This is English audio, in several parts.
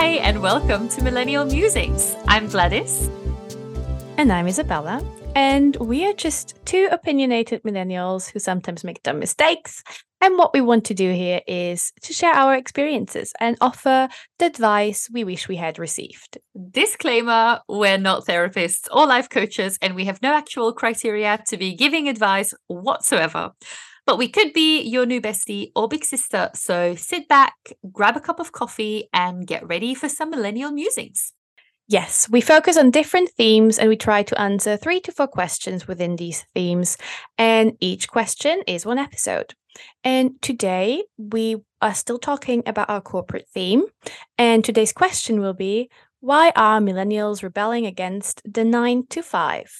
Hi, and welcome to Millennial Musings. I'm Gladys. And I'm Isabella. And we are just two opinionated millennials who sometimes make dumb mistakes. And what we want to do here is to share our experiences and offer the advice we wish we had received. Disclaimer we're not therapists or life coaches, and we have no actual criteria to be giving advice whatsoever. But we could be your new bestie or big sister. So sit back, grab a cup of coffee, and get ready for some millennial musings. Yes, we focus on different themes and we try to answer three to four questions within these themes. And each question is one episode. And today we are still talking about our corporate theme. And today's question will be why are millennials rebelling against the nine to five?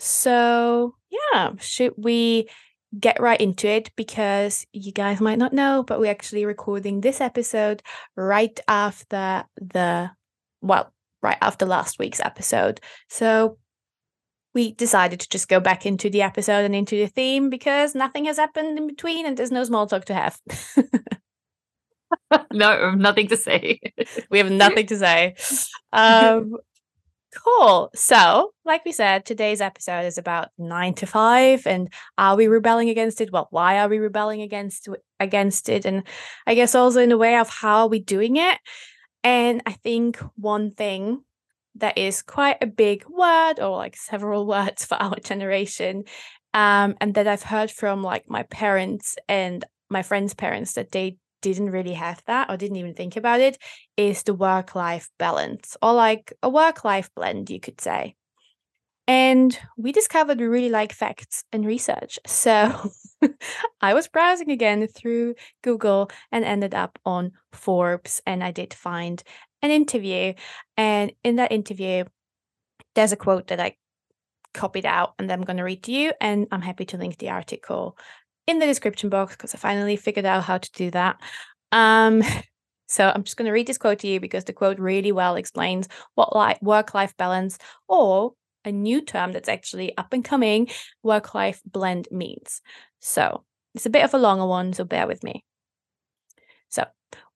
So, yeah, should we get right into it because you guys might not know, but we're actually recording this episode right after the, well, right after last week's episode. So we decided to just go back into the episode and into the theme because nothing has happened in between and there's no small talk to have. no, nothing to say. we have nothing to say. Um, cool. So, like we said, today's episode is about nine to five, and are we rebelling against it? Well, why are we rebelling against against it? And I guess also in a way of how are we doing it? And I think one thing that is quite a big word or like several words for our generation um, and that I've heard from like my parents and my friends' parents that they didn't really have that or didn't even think about it is the work life balance or like a work life blend, you could say. And we discovered we really like facts and research. So I was browsing again through Google and ended up on Forbes. And I did find an interview. And in that interview, there's a quote that I copied out and I'm going to read to you. And I'm happy to link the article in the description box because I finally figured out how to do that. Um, so I'm just going to read this quote to you because the quote really well explains what like work-life balance or a new term that's actually up and coming work life blend means. So it's a bit of a longer one, so bear with me. So,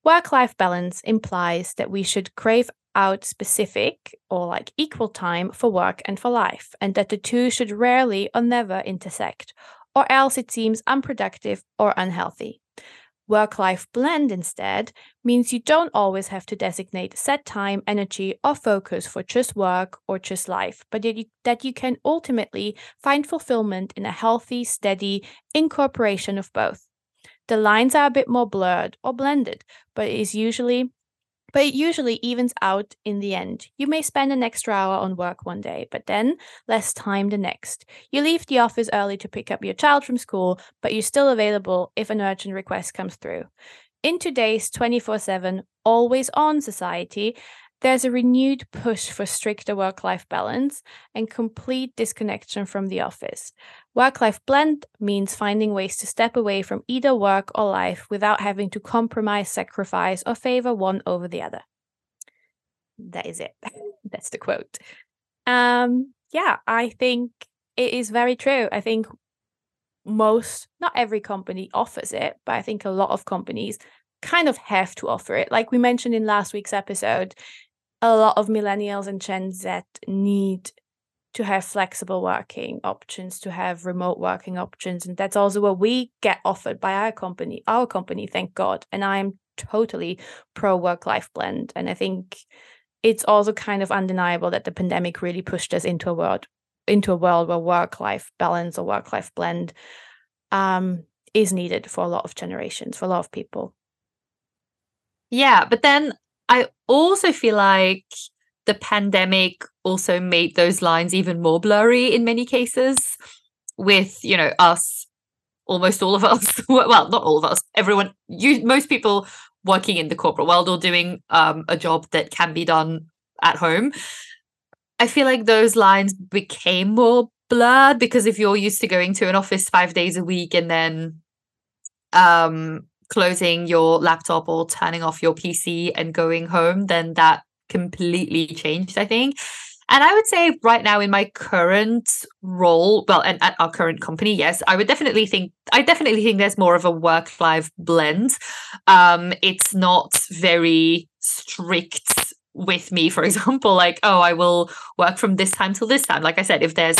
work life balance implies that we should crave out specific or like equal time for work and for life, and that the two should rarely or never intersect, or else it seems unproductive or unhealthy. Work life blend instead means you don't always have to designate set time, energy, or focus for just work or just life, but that you, that you can ultimately find fulfillment in a healthy, steady incorporation of both. The lines are a bit more blurred or blended, but it is usually but it usually evens out in the end. You may spend an extra hour on work one day, but then less time the next. You leave the office early to pick up your child from school, but you're still available if an urgent request comes through. In today's 24 7, always on society, there's a renewed push for stricter work life balance and complete disconnection from the office. Work life blend means finding ways to step away from either work or life without having to compromise, sacrifice, or favor one over the other. That is it. That's the quote. Um, yeah, I think it is very true. I think most, not every company offers it, but I think a lot of companies kind of have to offer it. Like we mentioned in last week's episode, a lot of millennials and Gen Z need to have flexible working options, to have remote working options. And that's also what we get offered by our company, our company, thank God. And I'm totally pro work life blend. And I think it's also kind of undeniable that the pandemic really pushed us into a world into a world where work life balance or work life blend um, is needed for a lot of generations, for a lot of people. Yeah, but then I also feel like the pandemic also made those lines even more blurry in many cases with, you know, us almost all of us. Well not all of us everyone you most people working in the corporate world or doing um, a job that can be done at home. I feel like those lines became more blurred because if you're used to going to an office 5 days a week and then um closing your laptop or turning off your PC and going home, then that completely changed, I think. And I would say right now in my current role, well, and at our current company, yes, I would definitely think I definitely think there's more of a work-life blend. Um, it's not very strict with me for example like oh i will work from this time till this time like i said if there's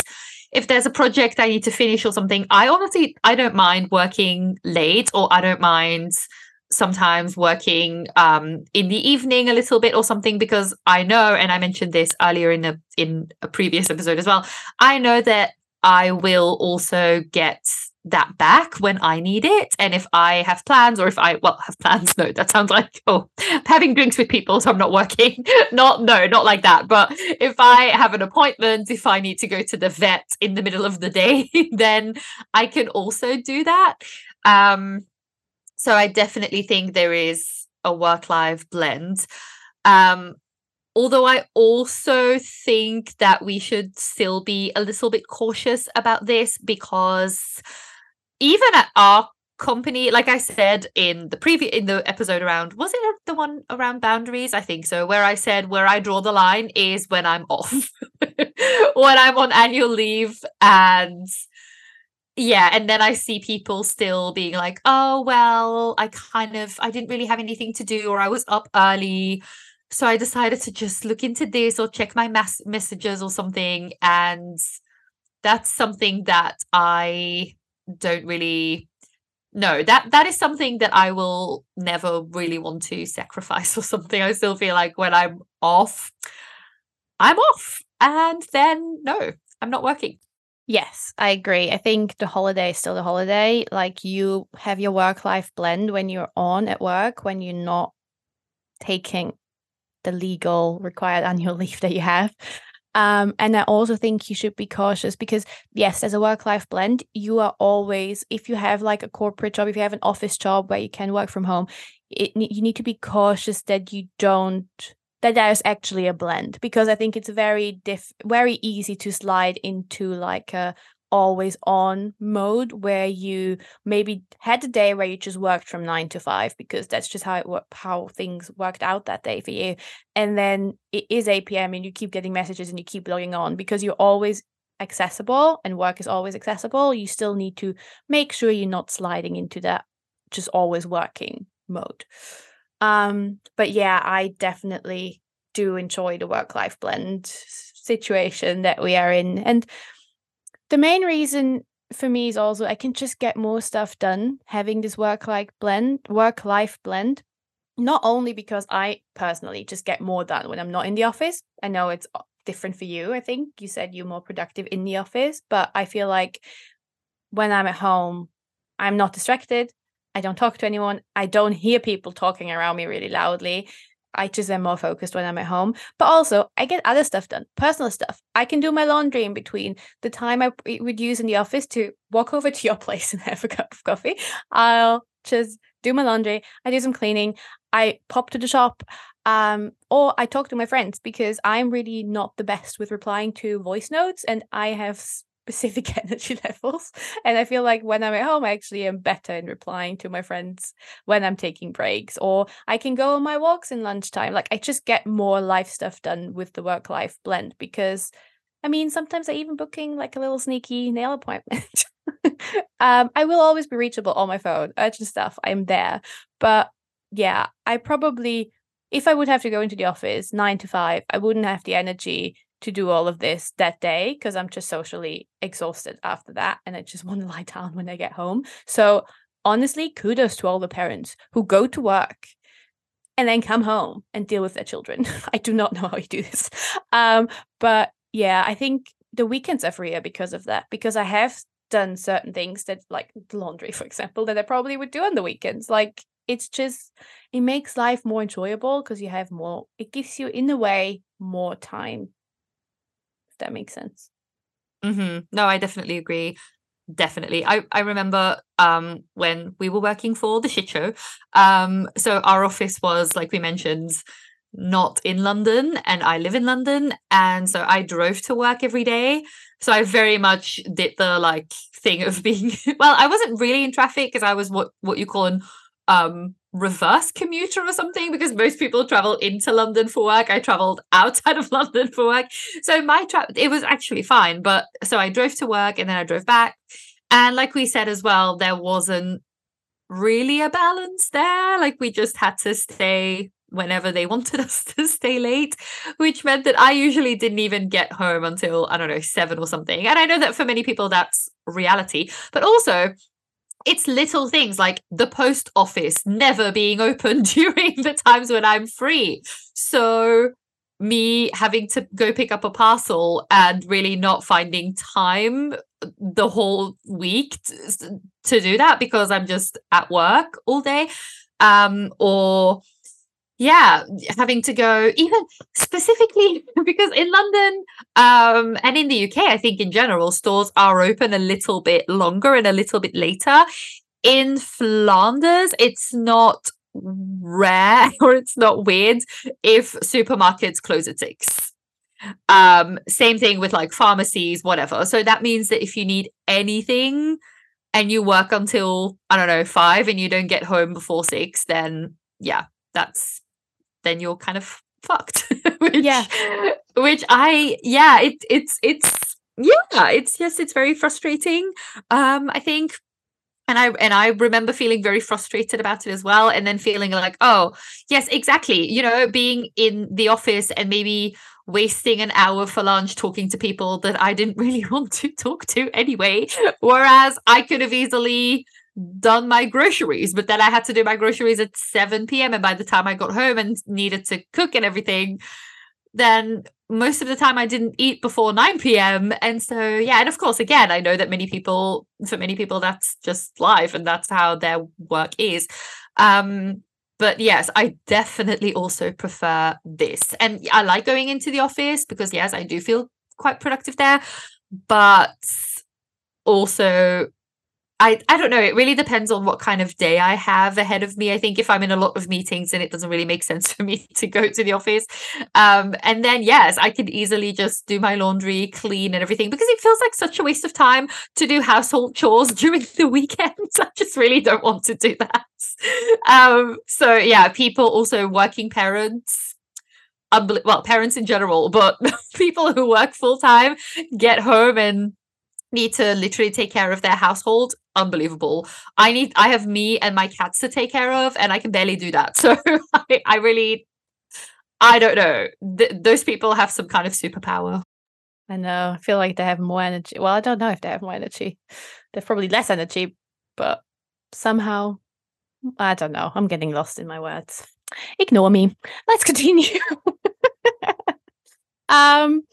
if there's a project i need to finish or something i honestly i don't mind working late or i don't mind sometimes working um in the evening a little bit or something because i know and i mentioned this earlier in a in a previous episode as well i know that i will also get that back when I need it. And if I have plans, or if I, well, have plans, no, that sounds like, oh, having drinks with people, so I'm not working. not, no, not like that. But if I have an appointment, if I need to go to the vet in the middle of the day, then I can also do that. Um, so I definitely think there is a work life blend. Um, although I also think that we should still be a little bit cautious about this because even at our company like i said in the previous in the episode around was it the one around boundaries? I think so where i said where i draw the line is when i'm off when i'm on annual leave and yeah and then i see people still being like oh well i kind of i didn't really have anything to do or i was up early so i decided to just look into this or check my mass messages or something. And that's something that i don't really no that that is something that i will never really want to sacrifice or something i still feel like when i'm off i'm off and then no i'm not working Yes, I agree. I think the holiday is still the holiday. Like you have your work life blend when you're on at work, when you're not taking the legal required annual leave that you have. Um, and I also think you should be cautious because, yes, as a work life blend, you are always, if you have like a corporate job, if you have an office job where you can work from home, it, you need to be cautious that you don't that there's actually a blend because I think it's very diff very easy to slide into like a always on mode where you maybe had a day where you just worked from nine to five because that's just how it worked how things worked out that day for you. And then it is 8 p.m and you keep getting messages and you keep logging on. Because you're always accessible and work is always accessible you still need to make sure you're not sliding into that just always working mode. Um but yeah i definitely do enjoy the work life blend situation that we are in. And the main reason for me is also I can just get more stuff done having this work like blend, work life blend. Not only because I personally just get more done when I'm not in the office. I know it's uh, different for you. I think you said you're more productive in the office, but I feel like when I'm at home, I'm not distracted. I don't talk to anyone. I don't hear people talking around me really loudly. I just am more focused when I'm at home. But also, I get other stuff done, personal stuff. I can do my laundry in between the time I would use in the office to walk over to your place and have a cup of coffee. I'll just do my laundry. I do some cleaning. I pop to the shop. Um, or I talk to my friends because I'm really not the best with replying to voice notes, and I have specific energy levels. And I feel like when I'm at home, I actually am better in replying to my friends when I'm taking breaks, or I can go on my walks in lunchtime. Like I just get more life stuff done with the work life blend because I mean, sometimes I even booking like a little sneaky nail appointment. um, I will always be reachable on my phone, urgent stuff. I'm there. But yeah, I probably, if I would have to go into the office nine to five, I wouldn't have the energy to do all of this that day because I'm just socially exhausted after that and I just want to lie down when I get home. So honestly, kudos to all the parents who go to work and then come home and deal with their children. I do not know how you do this. Um, but yeah, I think the weekends are freer because of that, because I have done certain things that like laundry, for example, that I probably would do on the weekends. Like it's just it makes life more enjoyable because you have more it gives you in a way more time that makes sense. Mm-hmm. No, I definitely agree. Definitely. I, I remember um when we were working for the shit show. Um, so our office was, like we mentioned, not in London, and I live in London. And so I drove to work every day. So I very much did the like thing of being well, I wasn't really in traffic because I was what what you call an um reverse commuter or something because most people travel into London for work. I traveled outside of London for work. So my trap it was actually fine, but so I drove to work and then I drove back. And like we said as well, there wasn't really a balance there. Like we just had to stay whenever they wanted us to stay late, which meant that I usually didn't even get home until, I don't know, seven or something. And I know that for many people that's reality, but also it's little things like the post office never being open during the times when I'm free. So me having to go pick up a parcel and really not finding time the whole week to, to do that because I'm just at work all day um or yeah having to go even specifically because in london um and in the uk i think in general stores are open a little bit longer and a little bit later. In flanders it's not rare or it's not weird if supermarkets close at six. Um same thing with like pharmacies whatever. So that means that if you need anything and you work until i don't know five and you don't get home before six then yeah that's then you're kind of fucked which, yeah which i yeah it it's it's yeah it's yes it's very frustrating um i think and I and I remember feeling very frustrated about it as well and then feeling like oh yes exactly you know being in the office and maybe wasting an hour for lunch talking to people that I didn't really want to talk to anyway. Whereas I could have easily done my groceries, but then I had to do my groceries at 7 p.m. And by the time I got home and needed to cook and everything, then most of the time I didn't eat before 9 p.m. And so, yeah, and of course, again, I know that many people, for many people, that's just life and that's how their work is. Um, but yes, I definitely also prefer this. And I like going into the office because, yes, I do feel quite productive there. But also, I, I don't know. It really depends on what kind of day I have ahead of me. I think if I'm in a lot of meetings, and it doesn't really make sense for me to go to the office. Um, and then, yes, I can easily just do my laundry, clean, and everything because it feels like such a waste of time to do household chores during the weekends. I just really don't want to do that. Um, so, yeah, people also working parents well parents in general but people who work full time get home and need to literally take care of their household unbelievable. I need i have me and my cats to take care of and i can barely do that. So i, I really i don't know. Th- those people have some kind of superpower. I know. I feel like they have more energy. Well i don't know if they have more energy. They're probably less energy but somehow i don't know. I'm getting lost in my words. Ignore me. Let's continue. Um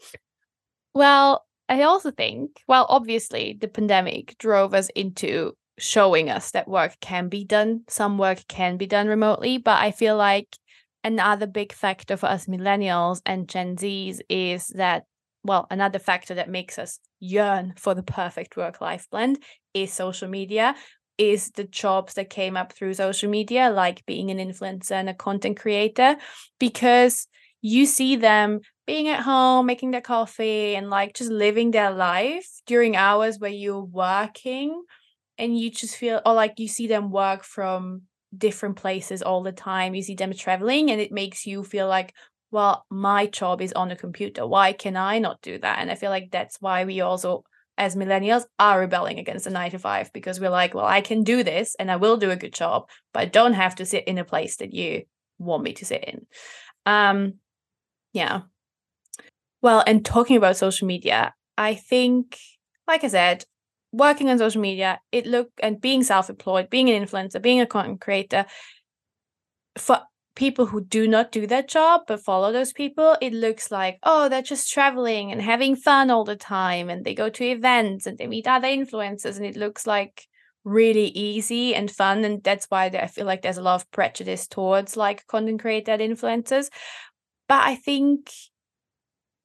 well I also think, well, obviously, the pandemic drove us into showing us that work can be done. Some work can be done remotely, but I feel like another big factor for us millennials and Gen Zs is that, well, another factor that makes us yearn for the perfect work life blend is social media, is the jobs that came up through social media, like being an influencer and a content creator, because you see them being at home, making their coffee, and like just living their life during hours where you're working and you just feel, or like you see them work from different places all the time. You see them traveling, and it makes you feel like, well, my job is on a computer. Why can I not do that? And I feel like that's why we also, as millennials, are rebelling against the nine to five because we're like, well, I can do this and I will do a good job, but I don't have to sit in a place that you want me to sit in. Um, yeah, well, and talking about social media, I think, like I said, working on social media, it look and being self-employed, being an influencer, being a content creator, for people who do not do that job but follow those people, it looks like, oh, they're just traveling and having fun all the time and they go to events and they meet other influencers and it looks like really easy and fun and that's why I feel like there's a lot of prejudice towards like content creator influencers. But I think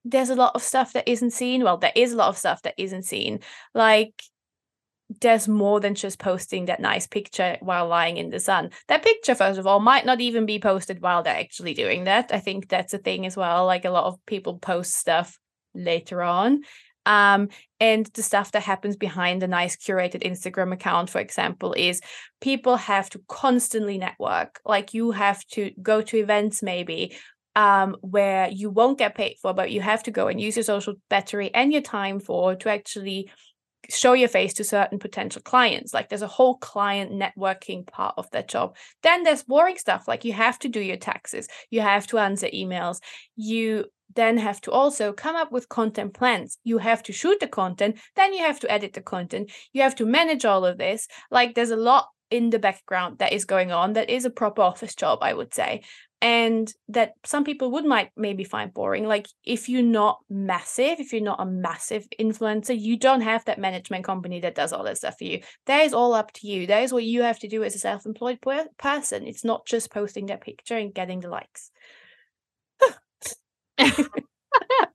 there's a lot of stuff that isn't seen. Well, there is a lot of stuff that isn't seen. Like there's more than just posting that nice picture while lying in the sun. That picture, first of all, might not even be posted while they're actually doing that. I think that's a thing as well. Like a lot of people post stuff later on. Um, and the stuff that happens behind a nice curated Instagram account, for example, is people have to constantly network. Like you have to go to events, maybe um, where you won't get paid for, but you have to go and use your social battery and your time for to actually show your face to certain potential clients. Like there's a whole client networking part of that job. Then there's boring stuff like you have to do your taxes, you have to answer emails, you then have to also come up with content plans. You have to shoot the content, then you have to edit the content, you have to manage all of this. Like there's a lot in the background that is going on that is a proper office job, I would say and that some people would might maybe find boring like if you're not massive if you're not a massive influencer you don't have that management company that does all that stuff for you. That is all up to you. That is what you have to do as a self-employed per- person. It's not just posting that picture and getting the likes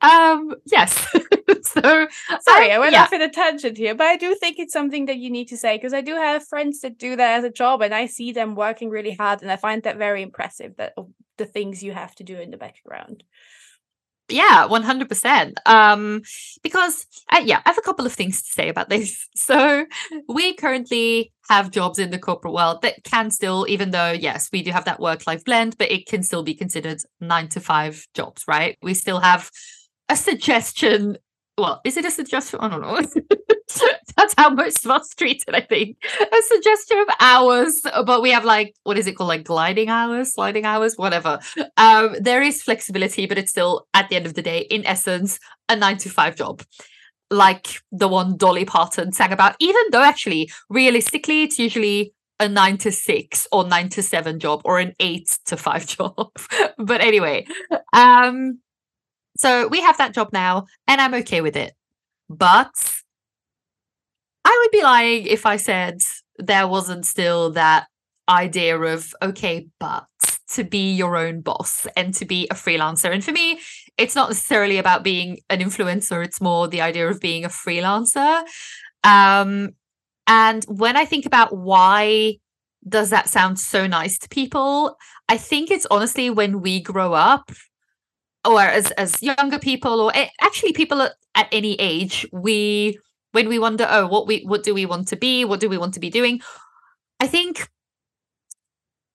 um yes so sorry i went yeah. off in a tangent here but i do think it's something that you need to say because i do have friends that do that as a job and i see them working really hard and i find that very impressive that the things you have to do in the background yeah 100% um because uh, yeah i have a couple of things to say about this. So we currently have jobs in the corporate world that can still even though yes we do have that work life blend but it can still be considered 9 to 5 jobs right? We still have a suggestion well, is it a suggestion? I don't know. That's how most of us treat it, I think. A suggestion of hours, but we have like, what is it called? Like gliding hours, sliding hours, whatever. Um, there is flexibility, but it's still, at the end of the day, in essence, a nine to five job. Like the one Dolly Parton sang about, even though actually, realistically, it's usually a nine to six or nine to seven job or an eight to five job. but anyway, um, so we have that job now, and I'm okay with it. But I would be lying if I said there wasn't still that idea of, okay, but to be your own boss and to be a freelancer. And for me, it's not necessarily about being an influencer, it's more the idea of being a freelancer. Um, and when I think about why does that sound so nice to people, I think it's honestly when we grow up, or as as younger people or eh, actually people at, at any age we when we wonder oh what we what do we want to be? What do we want to be doing? I think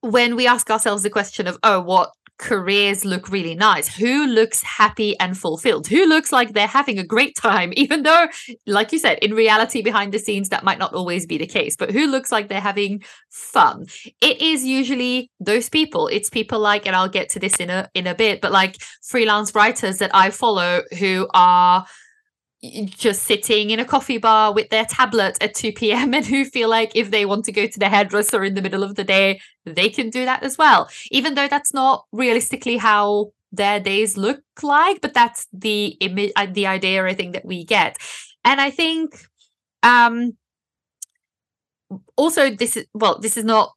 when we ask ourselves the question of oh what careers look really nice. Who looks happy and fulfilled? Who looks like they're having a great time even though like you said in reality behind the scenes that might not always be the case but who looks like they're having fun? It is usually those people. It's people like and I'll get to this in a in a bit but like freelance writers that I follow who are just sitting in a coffee bar with their tablet at 2 p.m. and who feel like if they want to go to the hairdresser in the middle of the day, they can do that as well. Even though that's not realistically how their days look like, but that's the image, uh, the idea I think that we get. And I think um also this is well, this is not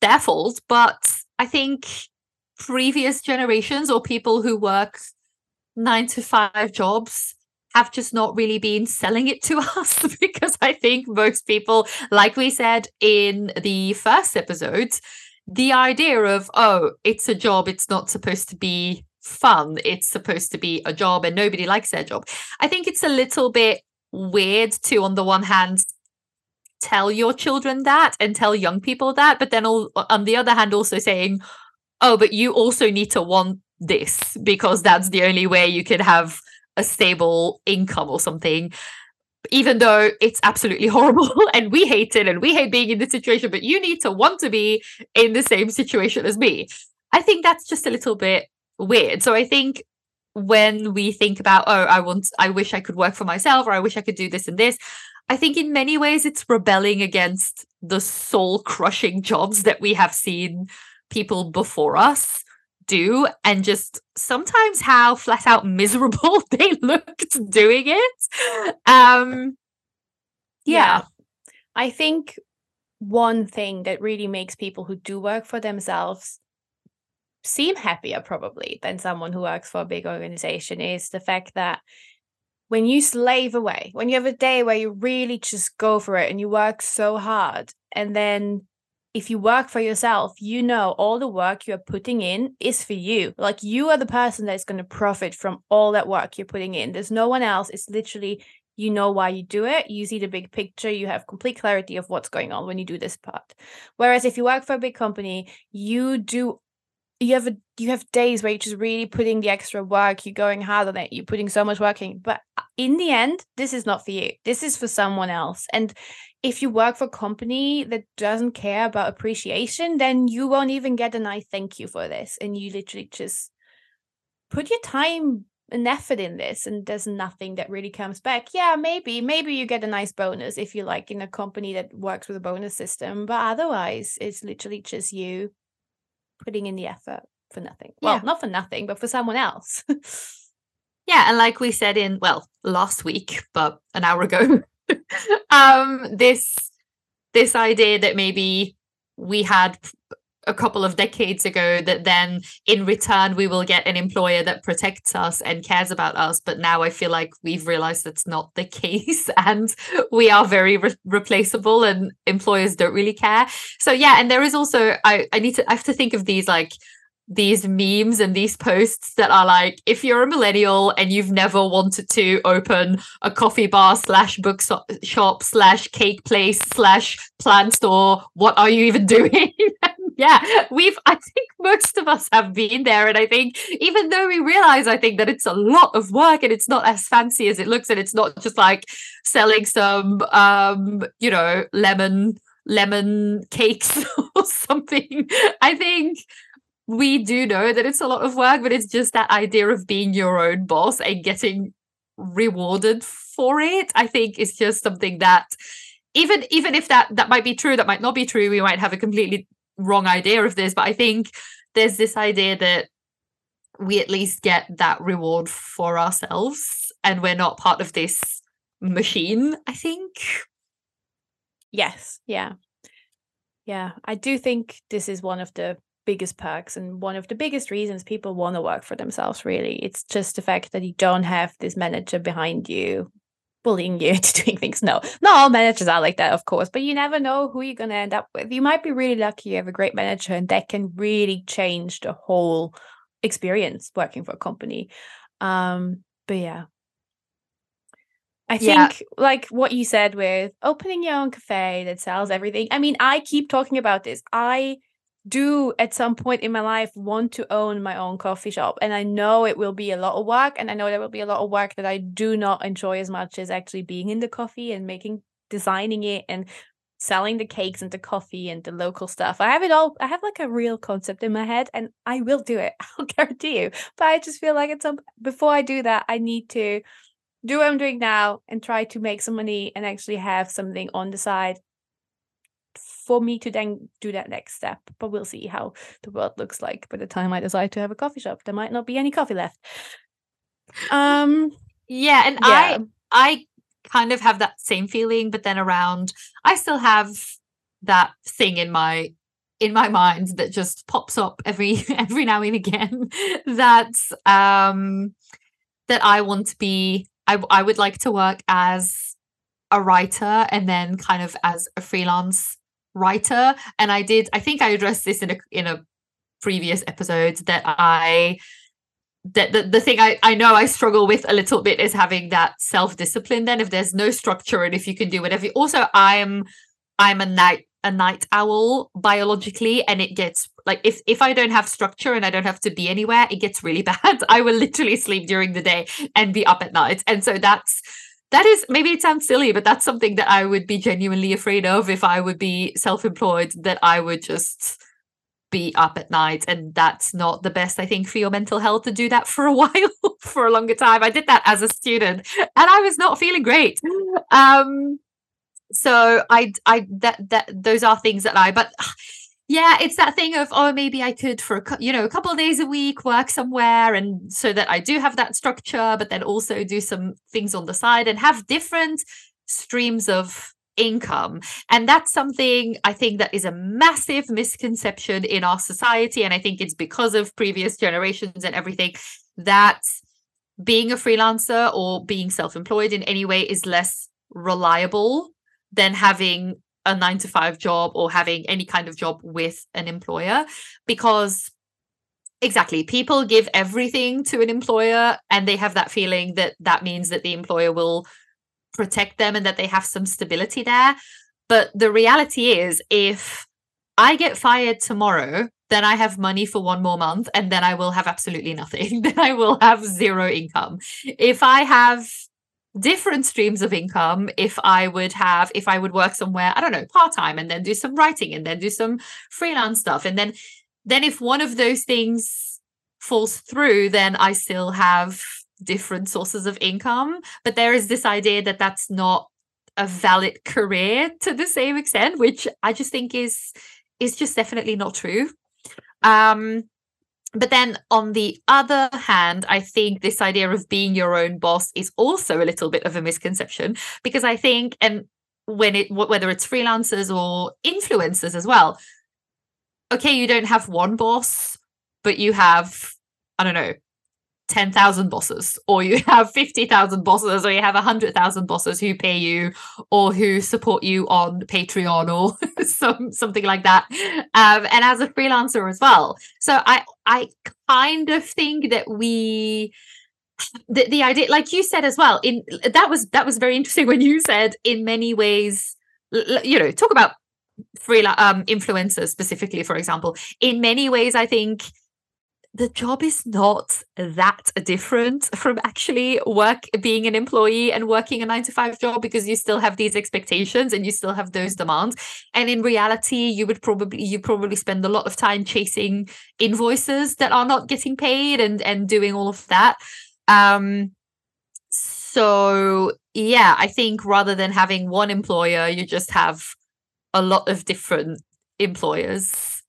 their fault, but I think previous generations or people who work nine to five jobs have just not really been selling it to us because I think most people, like we said in the first episode, the idea of, oh, it's a job, it's not supposed to be fun, it's supposed to be a job, and nobody likes their job. I think it's a little bit weird to, on the one hand, tell your children that and tell young people that, but then all, on the other hand, also saying, oh, but you also need to want this because that's the only way you could have a stable income or something even though it's absolutely horrible and we hate it and we hate being in this situation but you need to want to be in the same situation as me. I think that's just a little bit weird. So i think when we think about oh i want i wish i could work for myself or i wish i could do this and this i think in many ways it's rebelling against the soul crushing jobs that we have seen people before us do and just sometimes how flat out miserable they looked doing it. Um yeah. yeah. I think one thing that really makes people who do work for themselves seem happier probably than someone who works for a big organization is the fact that when you slave away, when you have a day where you really just go for it and you work so hard, and then if you work for yourself, you know all the work you're putting in is for you. Like you are the person that's going to profit from all that work you're putting in. There's no one else. It's literally you know why you do it. You see the big picture. You have complete clarity of what's going on when you do this part. Whereas if you work for a big company, you do you have a you have days where you're just really putting the extra work you're going hard on it you're putting so much work in but uh, in the end this is not for you this is for someone else and if you work for a company that doesn't care about appreciation then you won't even get a nice thank you for this and you literally just put your time and effort in this and there's nothing that really comes back yeah maybe maybe you get a nice bonus if you like in a company that works with a bonus system but otherwise it's literally just you putting in the effort for nothing. Well, yeah. not for nothing, but for someone else. yeah, and like we said in well, last week, but an hour ago, um this this idea that maybe we had a couple of decades ago that then in return we will get an employer that protects us and cares about us but now i feel like we've realized that's not the case and we are very re- replaceable and employers don't really care. So yeah and there is also i i need to i have to think of these like these memes and these posts that are like if you're a millennial and you've never wanted to open a coffee bar slash book shop slash cake place slash plant store what are you even doing? Yeah we've i think most of us have been there. And i think even though we realize i think that it's a lot of work and it's not as fancy as it looks and it's not just like selling some um you know lemon lemon cakes or something i think we do know that it's a lot of work, but it's just that idea of being your own boss and getting rewarded for it. I think is just something that even even if that that might be true, that might not be true, we might have a completely wrong idea of this. But I think there's this idea that we at least get that reward for ourselves and we're not part of this machine, I think. Yes, yeah. Yeah, I do think this is one of the biggest perks and one of the biggest reasons people want to work for themselves really it's just the fact that you don't have this manager behind you bullying you into doing things no not all managers are like that of course but you never know who you're going to end up with you might be really lucky you have a great manager and that can really change the whole experience working for a company um but yeah I think yeah. like what you said with opening your own cafe that sells everything. I mean, I keep talking about this. I do at some point in my life want to own my own coffee shop. And i know it will be a lot of work and i know there will be a lot of work that i do not enjoy as much as actually being in the coffee and making designing it and selling the cakes and the coffee and the local stuff. I have it all i have like a real concept in my head and i will do it i'll guarantee you. But i just feel like it's some before i do that i need to do what i'm doing now and try to make some money and actually have something on the side for me to then do that next step. But we'll see how the world looks like by the time I decide to have a coffee shop. There might not be any coffee left. Um yeah, and yeah. I I kind of have that same feeling, but then around I still have that thing in my in my mind that just pops up every every now and again that um that I want to be I I would like to work as a writer and then kind of as a freelance writer and i did i think i addressed this in a in a previous episode that i that the, the thing I, I know I struggle with a little bit is having that self-discipline then if there's no structure and if you can do whatever also I'm I'm a night a night owl biologically and it gets like if if I don't have structure and I don't have to be anywhere it gets really bad. I will literally sleep during the day and be up at night. And so that's that is maybe it sounds silly but that's something that i would be genuinely afraid of if i would be self-employed that i would just be up at night and that's not the best i think for your mental health to do that for a while for a longer time. I did that as a student and i was not feeling great. Um so i i that that those are things that i but yeah it's that thing of oh maybe i could for a, you know a couple of days a week work somewhere and so that i do have that structure but then also do some things on the side and have different streams of income. And that's something i think that is a massive misconception in our society. And i think it's because of previous generations and everything that being a freelancer or being self-employed in any way is less reliable than having a nine to five job or having any kind of job with an employer because exactly people give everything to an employer and they have that feeling that that means that the employer will protect them and that they have some stability there but the reality is if i get fired tomorrow then I have money for one more month, and then I will have absolutely nothing. then I will have zero income. If I have different streams of income if i would have if i would work somewhere i don't know part-time and then do some writing and then do some freelance stuff. And then then if one of those things falls through then i still have different sources of income. But there is this idea that that's not a valid career to the same extent which i just think is is just definitely not true. Um but then on the other hand i think this idea of being your own boss is also a little bit of a misconception because i think and when it whether it's freelancers or influencers as well okay you don't have one boss but you have i don't know 10,000 bosses or you have 50,000 bosses or you have 100,000 bosses who pay you or who support you on Patreon or some something like that um, and as a freelancer as well. So I I kind of think that we the, the idea like you said as well in that was that was very interesting when you said in many ways you know talk about freelance um influencers specifically for example. In many ways I think the job is not that different from actually work being an employee and working a nine to five job because you still have these expectations and you still have those demands. And in reality you would probably you probably spend a lot of time chasing invoices that are not getting paid and and doing all of that. Um so yeah i think rather than having one employer you just have a lot of different employers.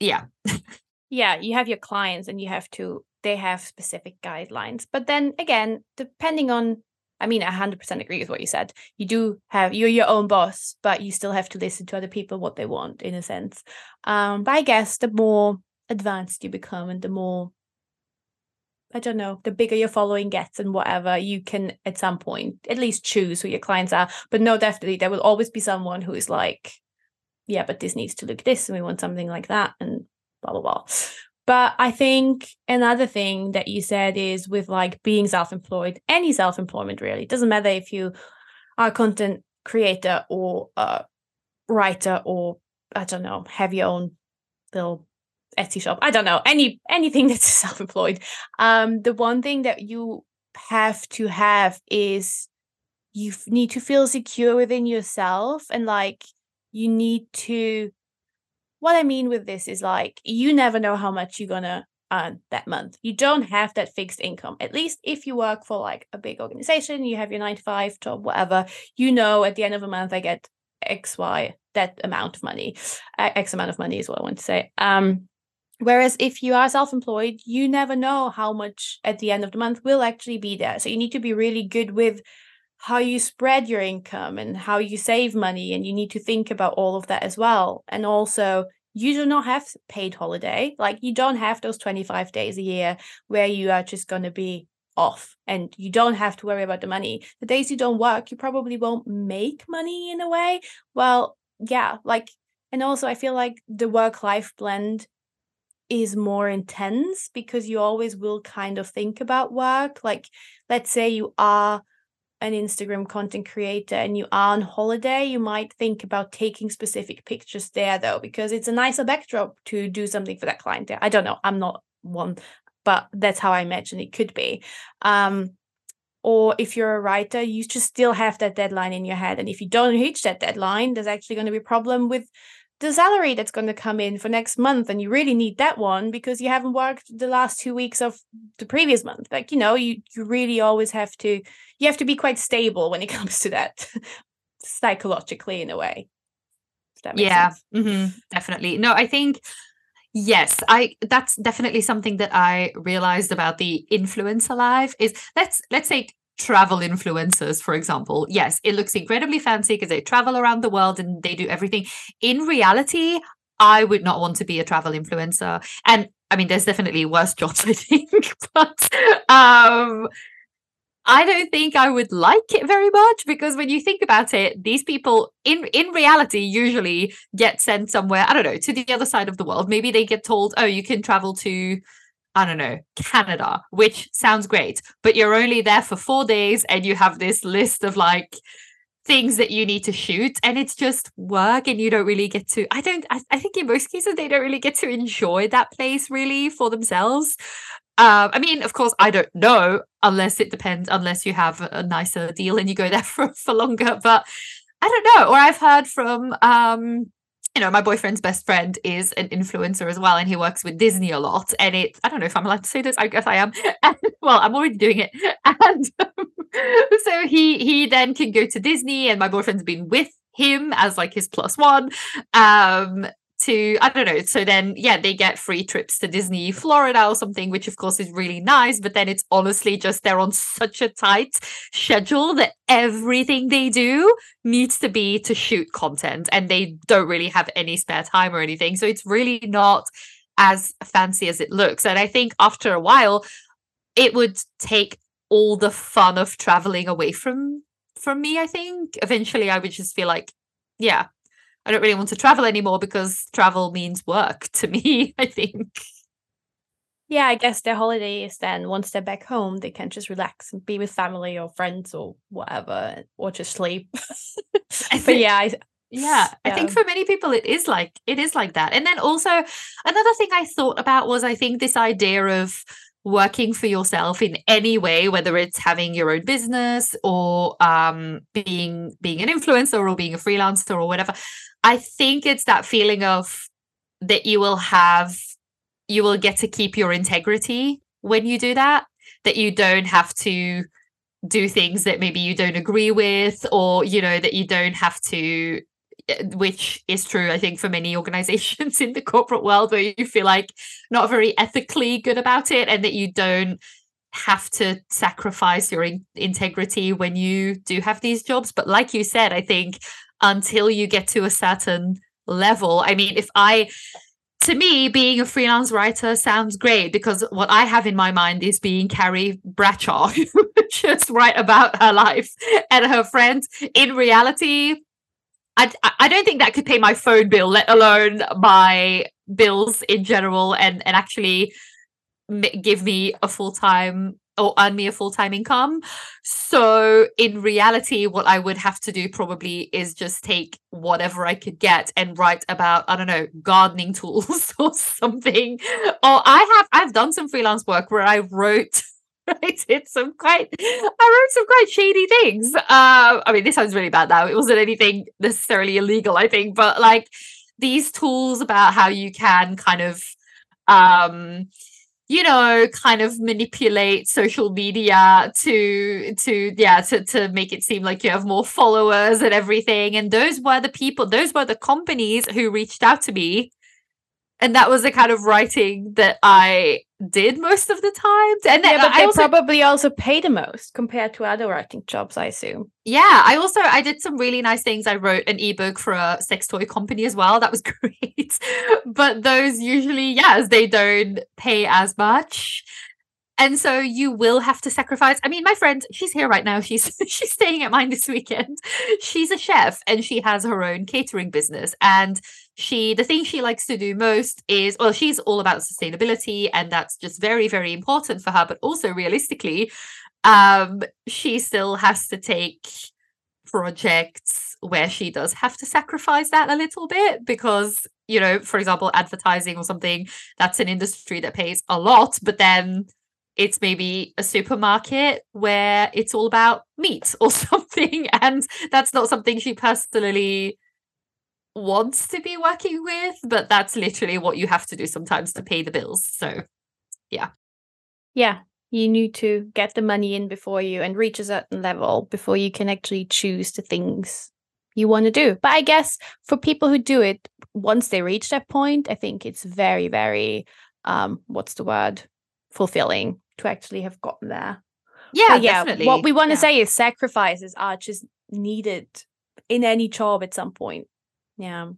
Yeah yeah, you have your clients and you have to they have specific guidelines. But then again, depending on I mean, I 100% agree with what you said. You do have you're your own boss, but you still have to listen to other people what they want in a sense. Um, but I guess the more advanced you become and the more I don't know, the bigger your following gets and whatever, you can at some point at least choose who your clients are. But no, definitely there will always be someone who is like, yeah, but this needs to look this and we want something like that. And blah blah blah. But i think another thing that you said is with like being self-employed any self-employment really it doesn't matter if you are a content creator or a writer or i don't know have your own little etsy shop. I don't know any anything that's self-employed. Um the one thing that you have to have is you need to feel secure within yourself and like you need to what I mean with this is like you never know how much you're gonna earn that month. You don't have that fixed income. At least if you work for like a big organization, you have your nine to five job, whatever, you know at the end of a month I get X, Y, that amount of money. X amount of money is what I want to say. Um Whereas if you are self employed, you never know how much at the end of the month will actually be there. So you need to be really good with how you spread your income and how you save money and you need to think about all of that as well. And also you do not have paid holiday like you don't have those 25 days a year where you are just going to be off and you don't have to worry about the money. The days you don't work you probably won't make money in a way. Well yeah like and also i feel like the work life blend is more intense because you always will kind of think about work. Like let's say you are an Instagram content creator and you are on holiday, you might think about taking specific pictures there though, because it's a nicer backdrop to do something for that client there. I don't know. I'm not one, but that's how I imagine it could be. Um, or if you're a writer, you just still have that deadline in your head. And if you don't reach that deadline, there's actually going to be a problem with the salary that's going to come in for next month and you really need that one because you haven't worked the last two weeks of the previous month. Like you know you you really always have to you have to be quite stable when it comes to that psychologically in a way yeah. mm-hmm, definitely. No i think yes i that's definitely something that i realized about the influencer life is let's let's say travel influencers for example yes it looks incredibly fancy because they travel around the world and they do everything in reality i would not want to be a travel influencer and i mean there's definitely worse jobs i think but um I don't think I would like it very much because when you think about it, these people in in reality usually get sent somewhere, I don't know, to the other side of the world. Maybe they get told, "Oh, you can travel to I don't know, Canada," which sounds great, but you're only there for 4 days and you have this list of like things that you need to shoot and it's just work and you don't really get to i don't I, I, think in most cases they don't really get to enjoy that place really for themselves. Um i mean of course i don't know unless it depends unless you have a, nicer deal and you go there for, for longer but i don't know. Or i've heard from um you know, my boyfriend's best friend is an influencer as well, and he works with Disney a lot. And it, I don't know if I'm allowed to say this. I guess I am. And, well, I'm already doing it. And um, so he he then can go to Disney, and my boyfriend's been with him as like his plus one. Um, to I don't know. So then yeah, they get free trips to Disney Florida or something, which of course is really nice. But then it's honestly just they're on such a tight schedule that everything they do needs to be to shoot content and they don't really have any spare time or anything. So it's really not as fancy as it looks. And I think after a while, it would take all the fun of traveling away from from me, I think. Eventually I would just feel like, yeah, I don't really want to travel anymore because travel means work to me, I think. Yeah, I guess their holiday is then once they're back home, they can just relax and be with family or friends or whatever, or just sleep. but yeah, I, yeah, I think for many people it is like it is like that. And then also another thing I thought about was I think this idea of working for yourself in any way whether it's having your own business or um, being being an influencer or being a freelancer or whatever i think it's that feeling of that you will have you will get to keep your integrity when you do that that you don't have to do things that maybe you don't agree with or you know that you don't have to Eh, which is true i think for many organizations in the corporate world where you feel like not very ethically good about it and that you don't have to sacrifice your in- integrity when you do have these jobs but like you said i think until you get to a certain level i mean if i to me, being a freelance writer sounds great because what I have in my mind is being Carrie Bradshaw, just write about her life and her friends. In reality, I, I don't think that could pay my phone bill, let alone my bills in general, and and actually give me a full time or earn me a full time income. So in reality, what I would have to do probably is just take whatever I could get and write about I don't know gardening tools or something. Or I have I've done some freelance work where I wrote I did some quite I wrote some quite shady things. Uh, I mean, this sounds really bad now. It wasn't anything necessarily illegal, I think, but like these tools about how you can kind of um you know kind of manipulate social media to to yeah to, to make it seem like you have more followers and everything and those were the people those were the companies who reached out to me and that was the kind of writing that I did most of the time. And yeah, but I they also, probably also pay the most compared to other writing jobs, I assume. Yeah, I also I did some really nice things. I wrote an ebook for a sex toy company as well. That was great. but those usually, yes, they don't pay as much. And so you will have to sacrifice. I mean, my friend, she's here right now. She's she's staying at mine this weekend. She's a chef and she has her own catering business. And she the thing she likes to do most is well she's all about sustainability and that's just very very important for her but also realistically um she still has to take projects where she does have to sacrifice that a little bit because you know for example advertising or something that's an industry that pays a lot but then it's maybe a supermarket where it's all about meat or something and that's not something she personally wants to be working with, but that's literally what you have to do sometimes to pay the bills. So, yeah. Yeah. You need to get the money in before you and reach a certain level before you can actually choose the things you want to do. But I guess for people who do it, once they reach that point, I think it's very, very, um, what's the word? Fulfilling to actually have gotten there. Yeah, yeah. Definitely. What we want to yeah. say is sacrifices are just needed in any job at some point. Yeah.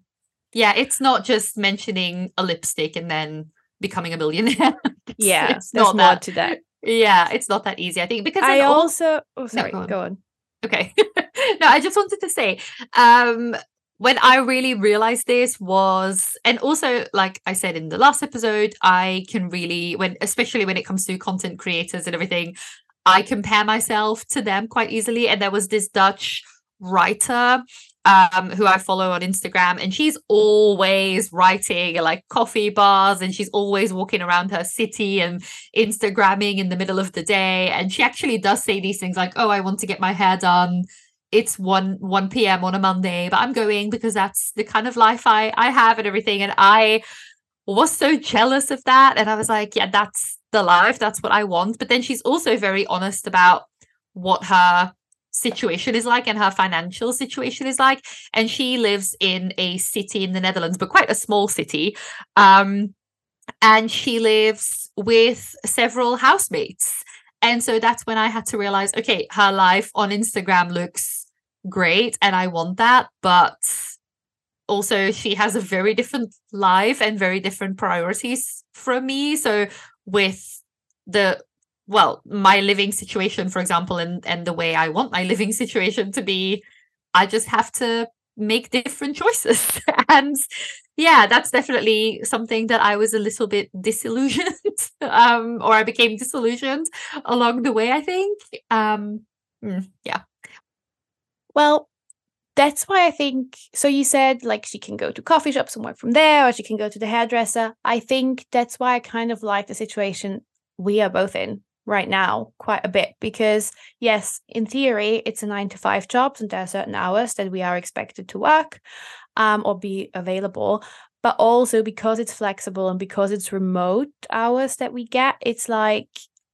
Yeah, it's not just mentioning a lipstick and then becoming a millionaire. it's, yeah, it's not that, to that. Yeah, it's not that easy, I think. Because I also oh sorry, no, go, on. go on. Okay. no, I just wanted to say, um, when I really realized this was, and also, like I said in the last episode, I can really, when especially when it comes to content creators and everything, I compare myself to them quite easily. And there was this Dutch writer um, who I follow on Instagram, and she's always writing like coffee bars, and she's always walking around her city and Instagramming in the middle of the day. And she actually does say these things like, "Oh, I want to get my hair done." It's one one p.m. on a Monday, but I'm going because that's the kind of life I I have and everything. And I was so jealous of that, and I was like, "Yeah, that's the life. That's what I want." But then she's also very honest about what her situation is like and her financial situation is like. And she lives in a city in the Netherlands but quite a small city. Um and she lives with several housemates. And so that's when I had to realize okay her life on Instagram looks great and I want that but also she has a very different life and very different priorities from me. So with the well my living situation for example and and the way i want my living situation to be i just have to make different choices and yeah that's definitely something that i was a little bit disillusioned um or i became disillusioned along the way i think um mm, yeah well that's why I think so. You said like she can go to coffee shops and work from there, or she can go to the hairdresser. I think that's why I kind of like the situation we are both in right now quite a bit because yes in theory it's a nine to five job and there are certain hours that we are expected to work um, or be available but also because it's flexible and because it's remote hours that we get it's like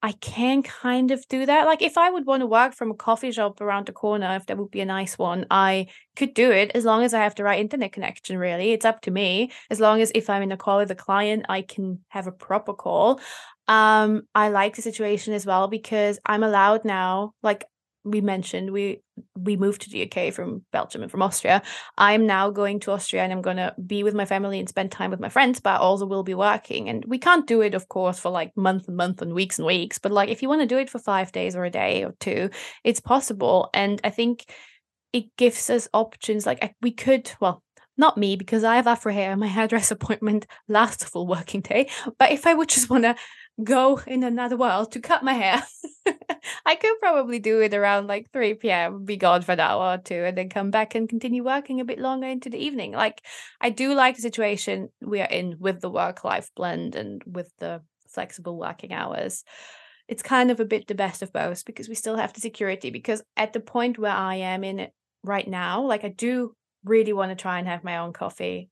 I can kind of do that. Like if I would want to work from a coffee shop around the corner, if there would be a nice one, I could do it as long as I have the right internet connection, really. It's up to me. As long as if I'm in a call with a client, I can have a proper call um i like the situation as well because i'm allowed now like we mentioned we we moved to the UK from Belgium and from Austria. I'm now going to Austria and I'm going to be with my family and spend time with my friends, but also will be working. And we can't do it, of course, for like month and month and weeks and weeks. But like if you want to do it for five days or a day or two, it's possible. And I think it gives us options. Like we could, well, not me because I have afro hair. My hairdresser appointment lasts a full working day. But if I would just want to go in another world to cut my hair. I could probably do it around like 3 p.m., be gone for an hour or two, and then come back and continue working a bit longer into the evening. Like, I do like the situation we are in with the work life blend and with the flexible working hours. It's kind of a bit the best of both because we still have the security. Because at the point where I am in it right now, like, I do really want to try and have my own coffee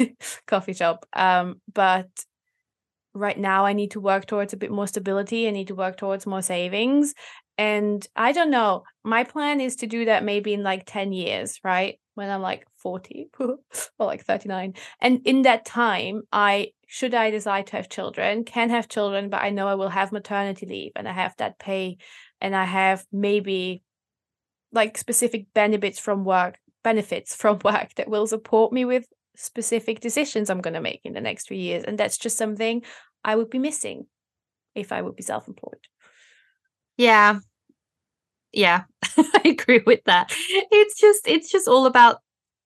coffee shop um but right now I need to work towards a bit more stability. I need to work towards more savings. And I don't know. My plan is to do that maybe in like 10 years, right? When I'm like 40 or like 39. And in that time, I should I decide to have children, can have children, but I know I will have maternity leave and I have that pay and I have maybe like specific benefits from work benefits from work that will support me with specific decisions I'm going to make in the next few years. And that's just something I would be missing if I would be self employed. Yeah. Yeah, I agree with that. It's just, it's just all about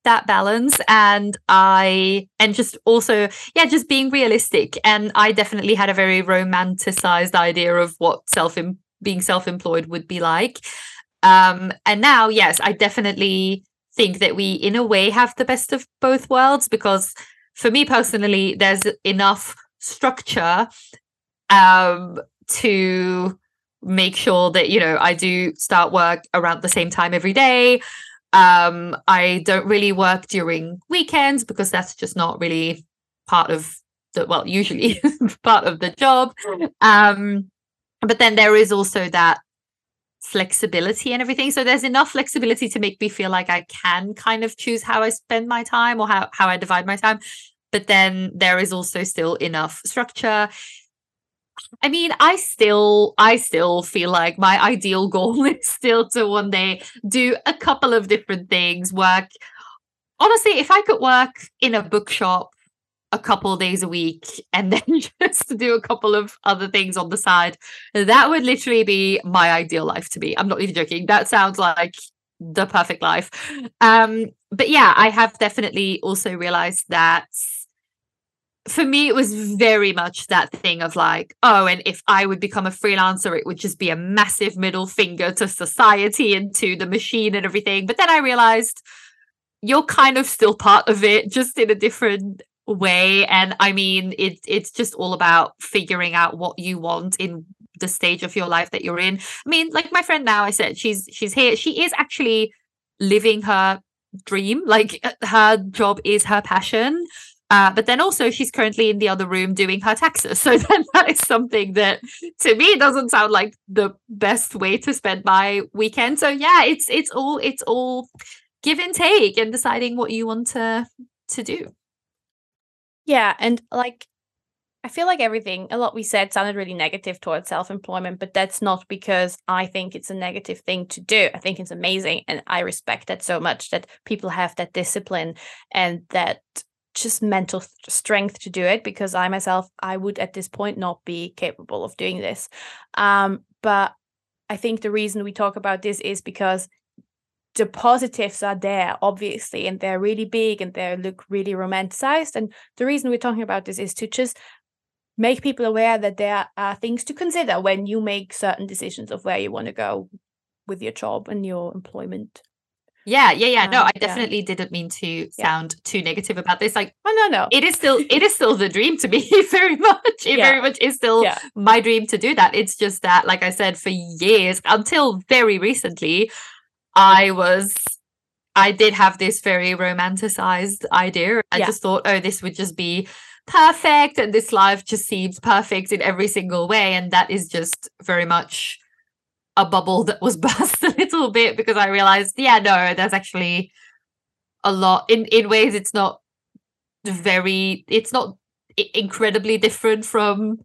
that balance and i and just also yeah just being realistic and i definitely had a very romanticized idea of what self being self-employed would be like um and now yes i definitely think that we in a way have the best of both worlds because for me personally there's enough structure um to make sure that you know I do start work around the same time every day um I don't really work during weekends because that's just not really part of the well usually part of the job um but then there is also that flexibility and everything. So there's enough flexibility to make me feel like I can kind of choose how I spend my time or how, how I divide my time. But then there is also still enough structure. I mean, I still I still feel like my ideal goal is still to one day do a couple of different things, work honestly, if I could work in a bookshop a couple days a week and then just do a couple of other things on the side. That would literally be my ideal life to be. I'm not even joking. That sounds like the perfect life. Um, but yeah, I have definitely also realized that for me it was very much that thing of like oh and if i would become a freelancer it would just be a massive middle finger to society and to the machine and everything. But then i realized you're kind of still part of it just in a different way. And i mean it it's just all about figuring out what you want in the stage of your life that you're in. I mean like my friend now i said she's she's here. She is actually living her dream. Like her job is her passion uh, but then also she's currently in the other room doing her taxes. So then that is something that to me doesn't sound like the best way to spend my weekend. So yeah, it's it's all it's all give and take and deciding what you want to to do. Yeah, and like I feel like everything, a lot we said sounded really negative towards self employment, but that's not because I think it's a negative thing to do. I think it's amazing. And I respect that so much that people have that discipline and that just mental strength to do it because I myself I would at this point not be capable of doing this. Um, but I think the reason we talk about this is because the positives are there obviously and they're really big and they look really romanticized and the reason we're talking about this is to just make people aware that there are things to consider when you make certain decisions of where you want to go with your job and your employment yeah, yeah, yeah. No, um, I definitely yeah. didn't mean to sound yeah. too negative about this. Like, oh no, no, it is still it is still the dream to me. very much, it yeah. very much is still my dream to do that. It's just that, like I said, for years until very recently, I was I did have this very romanticized idea. I just thought, oh, this would just be perfect, and this life just seems perfect in every single way, and that is just very much a bubble that was burst a little bit because I realized, yeah, no, there's actually a lot. In in ways it's not very it's not incredibly different from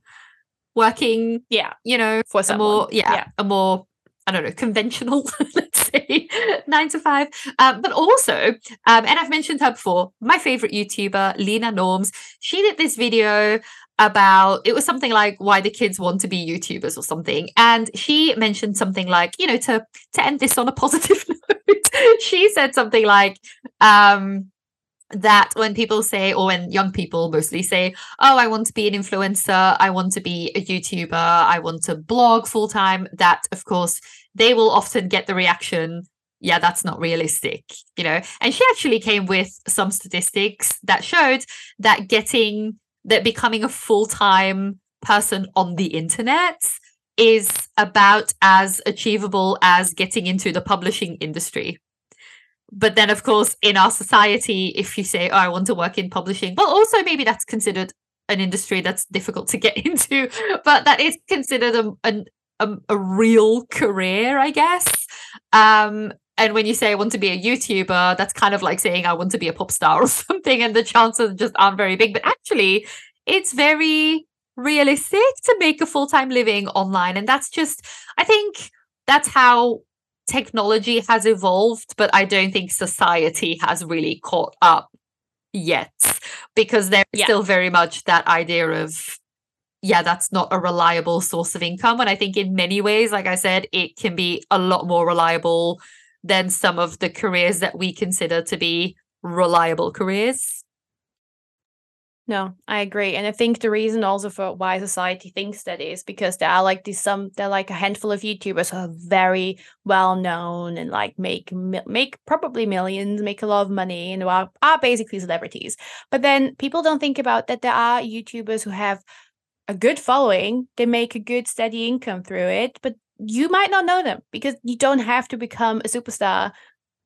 working yeah. you know for some more yeah, yeah, a more I don't know, conventional, let's say, nine to five. Um, but also, um, and I've mentioned her before, my favorite YouTuber, Leena Norms, she did this video about it was something like why the kids want to be youtubers or something? And she mentioned something like you know to to end this on a positive note she said something like um that when people say or when young people mostly say oh i want to be an influencer i want to be a youtuber i want to blog full time that of course they will often get the reaction yeah that's not realistic you know? And she actually came with some statistics that showed that getting that becoming a full-time person on the internet is about as achievable as getting into the publishing industry. But then of course in our society if you say oh i want to work in publishing well also maybe that's considered an industry that's difficult to get into but that is considered a, a, a real career i guess. Um and when you say I want to be a YouTuber, that's kind of like saying I want to be a pop star or something, and the chances just aren't very big. But actually, it's very realistic to make a full time living online. And that's just, I think that's how technology has evolved, but I don't think society has really caught up yet because there's yeah. still very much that idea of yeah, that's not a reliable source of income. And I think in many ways, like I said, it can be a lot more reliable than some of the careers that we consider to be reliable careers. No, I agree. And I think the reason also for why society thinks that is because there are like these some there are like a handful of YouTubers who are very well known and like make make probably millions, make a lot of money and are, are basically celebrities. But then people don't think about that there are YouTubers who have a good following, they make a good steady income through it, but you might not know them because you don't have to become a superstar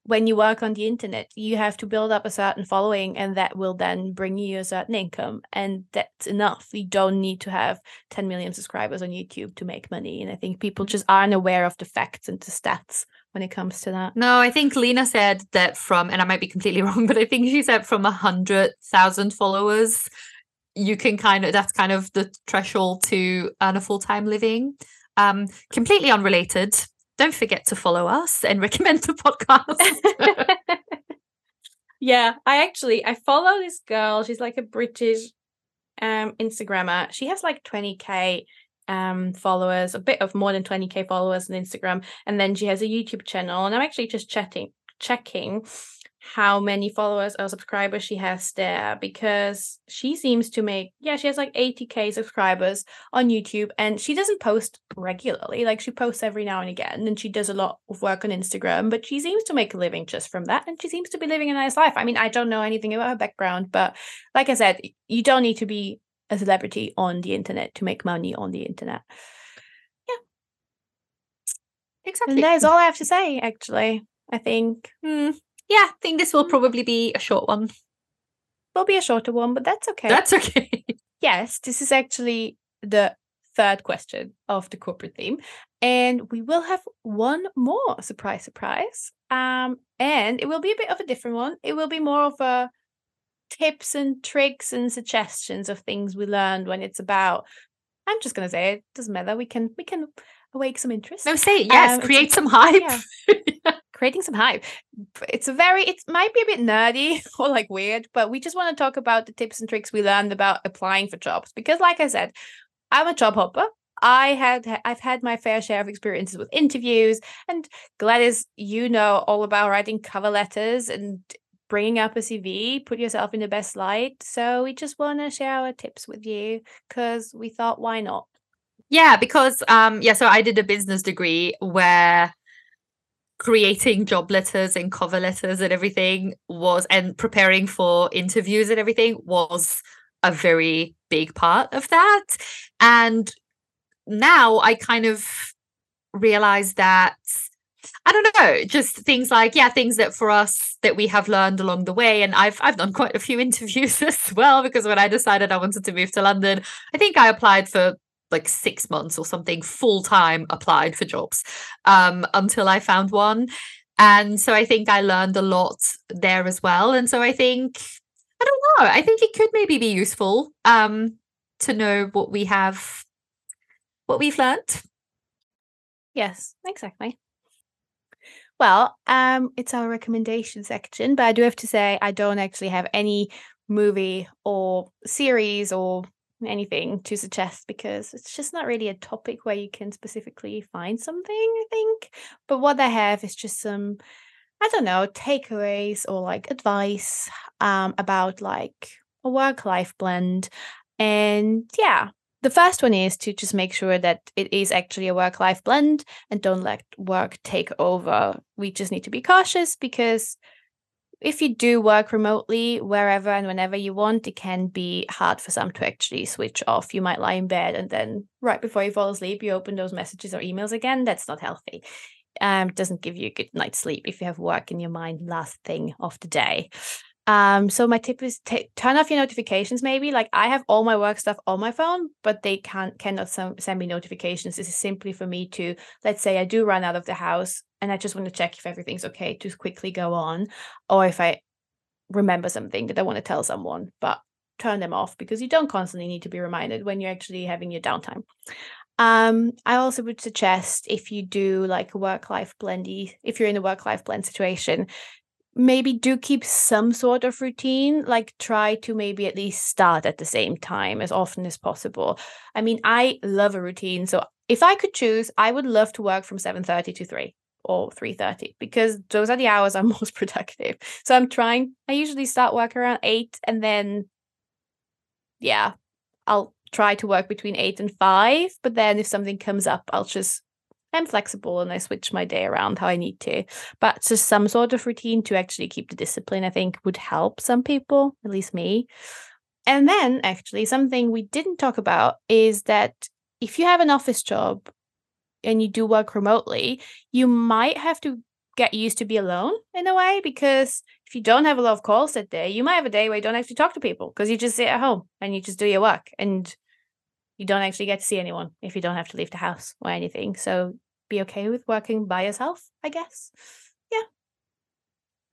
when you work on the internet. You have to build up a certain following and that will then bring you a certain income and that's enough. You don't need to have 10 million subscribers on youtube to make money and i think people just aren't aware of the facts and the stats when it comes to that. No i think leena said that from and i might be completely wrong but i think she said from a hundred thousand followers you can kind of that's kind of the threshold to earn a full-time living um, completely unrelated. Don't forget to follow us and recommend the podcast. yeah, I actually I follow this girl. She's like a British um Instagrammer. She has like 20k um followers, a bit of more than 20k followers on Instagram, and then she has a YouTube channel. And I'm actually just chatting checking how many followers or subscribers she has there because she seems to make yeah she has like 80k subscribers on youtube and she doesn't post regularly like she posts every now and again and she does a lot of work on instagram but she seems to make a living just from that and she seems to be living a nice life. I mean i don't know anything about her background but like i said you don't need to be a celebrity on the internet to make money on the internet. Yeah. Exactly. and that's all i have to say actually i think. Mm, yeah i think this will mm. probably be a short one. Will be a shorter one but that's okay. That's okay. Yes this is actually the third question of the corporate theme and we will have one more. Surprise surprise. Um and it will be a bit of a different one. It will be more of a tips and tricks and suggestions of things we learned when it's about i'm just going to say it doesn't matter we can we can awake some interest. No say yes um, create some hype. yeah. creating some hype it's a very it might be a bit nerdy or like weird but we just want to talk about the tips and tricks we learned about applying for jobs because like i said i'm a job hopper I had I've had my fair share of experiences with interviews and Gladys you know all about writing cover letters and bringing up a CV, put yourself in the best light. So we just want to share our tips with you because we thought, why not? Yeah, because um, yeah, so I did a business degree where creating job letters and cover letters and everything was and preparing for interviews and everything was a very big part of that. And now I kind of realize that I don't know, just things like yeah, things that for us that we have learned along the way. And I've I've done quite a few interviews as well because when I decided I wanted to move to London, I think I applied for like six months or something full time applied for jobs um, until I found one. And so I think I learned a lot there as well. And so I think I don't know. I think it could maybe be useful um, to know what we have, what we've learned. Yes, exactly. Well, um, it's our recommendation section, but I do have to say I don't actually have any movie or series or anything to suggest because it's just not really a topic where you can specifically find something, I think. But what I have is just some, I don't know, takeaways or like advice um, about like a work life blend. And yeah, the first one is to just make sure that it is actually a work life blend and don't let work take over. We just need to be cautious because if you do work remotely wherever and whenever you want, it can be hard for some to actually switch off. You might lie in bed and then right before you fall asleep, you open those messages or emails again. That's not healthy. Um, doesn't give you a good night's sleep if you have work in your mind last thing of the day. Um, so my tip is t- turn off your notifications. Maybe like I have all my work stuff on my phone, but they can't cannot send me notifications. This is simply for me to let's say I do run out of the house and I just want to check if everything's okay to quickly go on, or if I remember something that I want to tell someone, but turn them off because you don't constantly need to be reminded when you're actually having your downtime. Um, I also would suggest if you do like a work life blendy, if you're in a work life blend situation, maybe do keep some sort of routine like try to maybe at least start at the same time as often as possible. I mean i love a routine so if i could choose i would love to work from 7.30 to 3 or 3.30 because those are the hours i'm most productive. So i'm trying i usually start work around 8 and then yeah i'll try to work between 8 and 5 but then if something comes up i'll just I'm flexible and I switch my day around how I need to. But just some sort of routine to actually keep the discipline, I think would help some people, at least me. And then, actually, something we didn't talk about is that if you have an office job and you do work remotely, you might have to get used to be alone in a way because if you don't have a lot of calls that day, you might have a day where you don't actually talk to people because you just sit at home and you just do your work. And you don't actually get to see anyone if you don't have to leave the house or anything. So be okay with working by yourself, I guess. Yeah.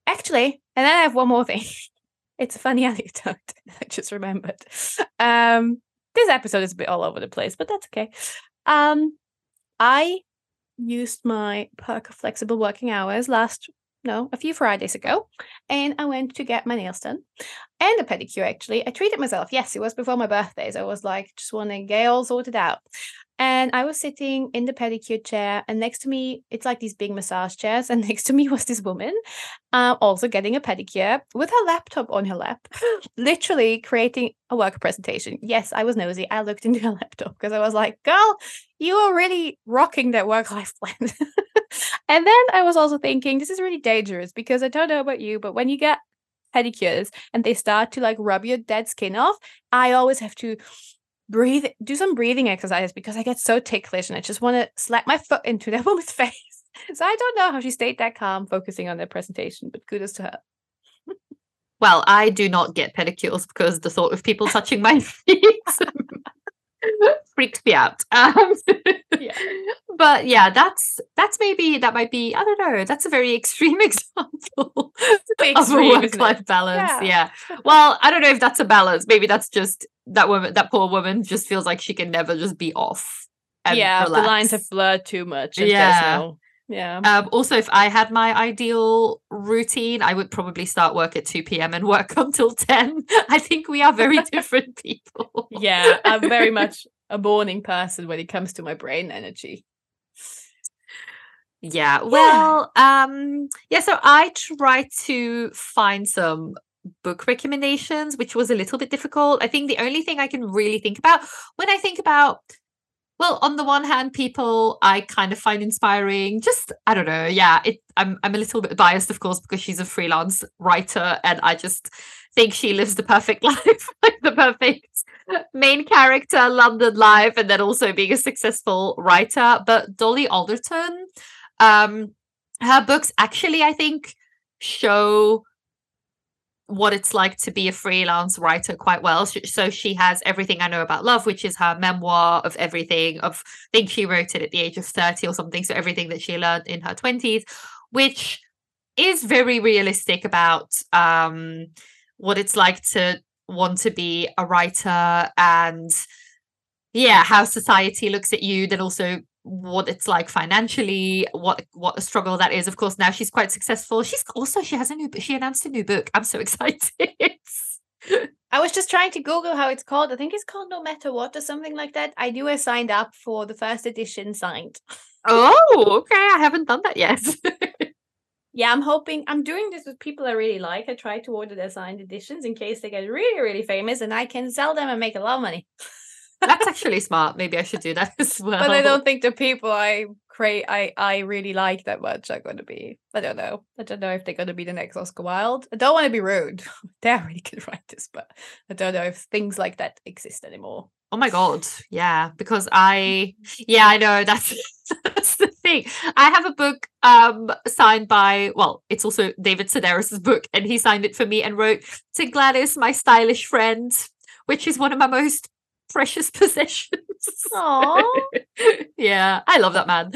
Actually, and then I have one more thing. it's a funny anecdote I just remembered. Um, this episode is a bit all over the place, but that's okay. Um, I used my perk of flexible working hours last no, a few Fridays ago, and I went to get my nails done and a pedicure. Actually, I treated myself. Yes, it was before my birthday, so I was like, just want to get all sorted out. And I was sitting in the pedicure chair, and next to me, it's like these big massage chairs, and next to me was this woman, uh, also getting a pedicure with her laptop on her lap, literally creating a work presentation. Yes, I was nosy. I looked into her laptop because I was like, girl, you are really rocking that work life plan. And then I was also thinking, this is really dangerous because I don't know about you, but when you get pedicures and they start to like rub your dead skin off, I always have to breathe, do some breathing exercises because I get so ticklish and I just want to slap my foot into that woman's face. So I don't know how she stayed that calm focusing on the presentation, but kudos to her. Well, I do not get pedicures because the thought of people touching my feet freaks me out. Um, Yeah. But yeah, that's that's maybe that might be I don't know. That's a very extreme example bit of a extreme, work-life balance. Yeah. Yeah. Well, I don't know if that's a balance. Maybe that's just that woman. That poor woman just feels like she can never just be off. Yeah, the lines have blurred too much. Yeah. no- yeah. Um, also, if I had my ideal routine, I would probably start work at 2 p.m. and work until 10. I think we are very different people. yeah, I'm very much a morning person when it comes to my brain energy. Yeah. Well, um, yeah, so I tried to find some book recommendations, which was a little bit difficult. I think the only thing I can really think about when I think about well, on the one hand, people I kind of find inspiring. Just I don't know. Yeah, it. I'm I'm a little bit biased, of course, because she's a freelance writer, and I just think she lives the perfect life, like the perfect main character, London life, and then also being a successful writer. But Dolly Alderton, um, her books actually, I think, show what it's like to be a freelance writer quite well. So, she has Everything I Know About Love, which is her memoir of everything of I think she wrote it at the age of 30 or something. So everything that she learned in her 20s, which is very realistic about um what it's like to want to be a writer and yeah, how society looks at you, then also what it's like financially, what what a struggle that is. Of course, now she's quite successful. She's also she has a new she announced a new book. I'm so excited. I was just trying to Google how it's called. I think it's called No Matter What or something like that. I do have signed up for the first edition signed. oh, okay. I haven't done that yet. Yeah, I'm hoping I'm doing this with people I really like. I try to order their signed editions in case they get really, really famous and I can sell them and make a lot of money. That's actually smart. Maybe I should do that as well. But I don't think the people I create I I really like that much are going to be. I don't know. I don't know if they're going to be the next Oscar Wilde. I don't want to be rude. They're really good writers, but I don't know if things like that exist anymore. Oh my god, yeah, because I yeah, I know that's that's the thing. I have a book um signed by well, it's also David Sedaris's book and he signed it for me and wrote to Gladys, my stylish friend, which is one of my most precious possessions. Aww. yeah, I love that man.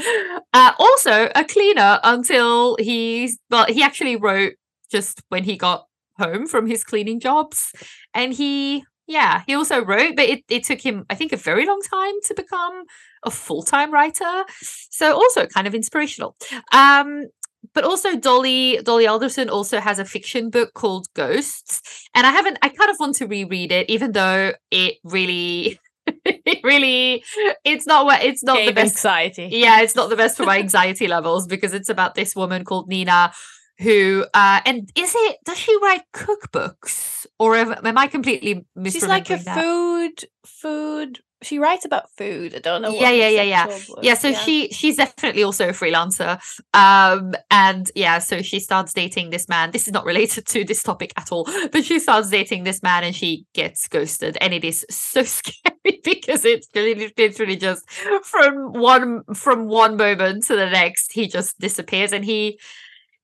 Uh, also a cleaner until he, well, he actually wrote just when he got home from his cleaning jobs and he yeah he also wrote but it, it took him i think a very long time to become a full-time writer so also kind of inspirational um but also dolly dolly alderton also has a fiction book called ghosts and i haven't i kind of want to reread it even though it really it really it's not what it's not the best anxiety. yeah it's not the best for my anxiety levels because it's about this woman called nina who uh and is it does she write cookbooks or am, am i completely misremembering She's like a that? food food. She writes about food. I don't know. Yeah, yeah, yeah, yeah. yeah so she she's definitely also a freelancer um and yeah so she starts dating this man this is not related to this topic at all but she starts dating this man and she gets ghosted and it is so scary because it's literally just from one from one moment to the next he just disappears and he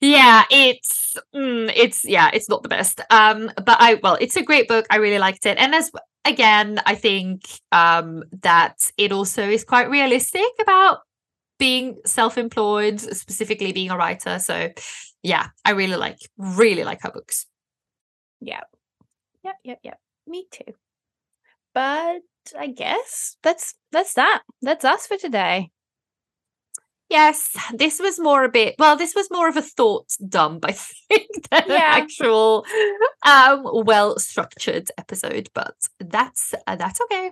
yeah it's mm, it's yeah it's not the best um but i well it's a great book i really liked it and as again i think um that it also is quite realistic about being self-employed specifically being a writer so yeah i really like really like her books Yeah. Yep, yep, yep. Me too. But I guess that's that's that. That's us for today. Yes, this was more a bit well, this was more of a thought dump, I think, than Yeah. an actual um well structured episode, but that's uh, that's okay.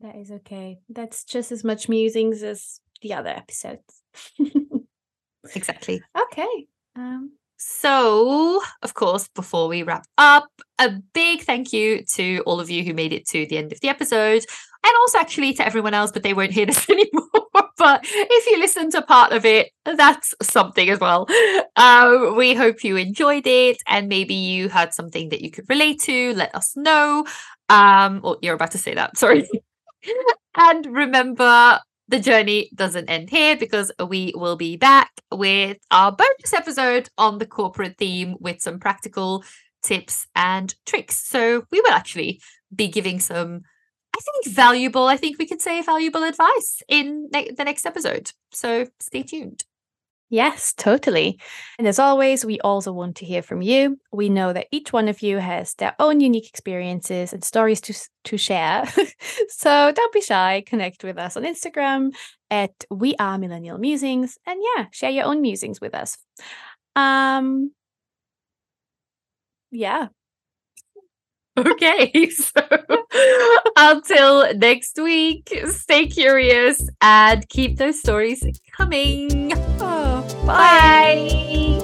That is okay. That's just as much musings as the other episodes. Exactly. okay. Um, So, of course, before we wrap up, a big thank you to all of you who made it to the end of the episode, and also actually to everyone else, but they won't hear this anymore. but if you listened to part of it, that's something as well. Um, we hope you enjoyed it, and maybe you had something that you could relate to. Let us know. Um, or you're about to say that. Sorry. and remember, the journey doesn't end here because we will be back with our bonus episode on the corporate theme with some practical tips and tricks. So we will actually be giving some, I think, valuable, I think we could say valuable advice in ne- the next episode. So stay tuned. Yes, totally. And as always, we also want to hear from you. We know that each one of you has their own unique experiences and stories to to share. so don't be shy. Connect with us on Instagram at We Are Millennial Musings, and yeah, share your own musings with us. Um, yeah. Okay, so until next week, stay curious and keep those stories coming. Oh, Bye.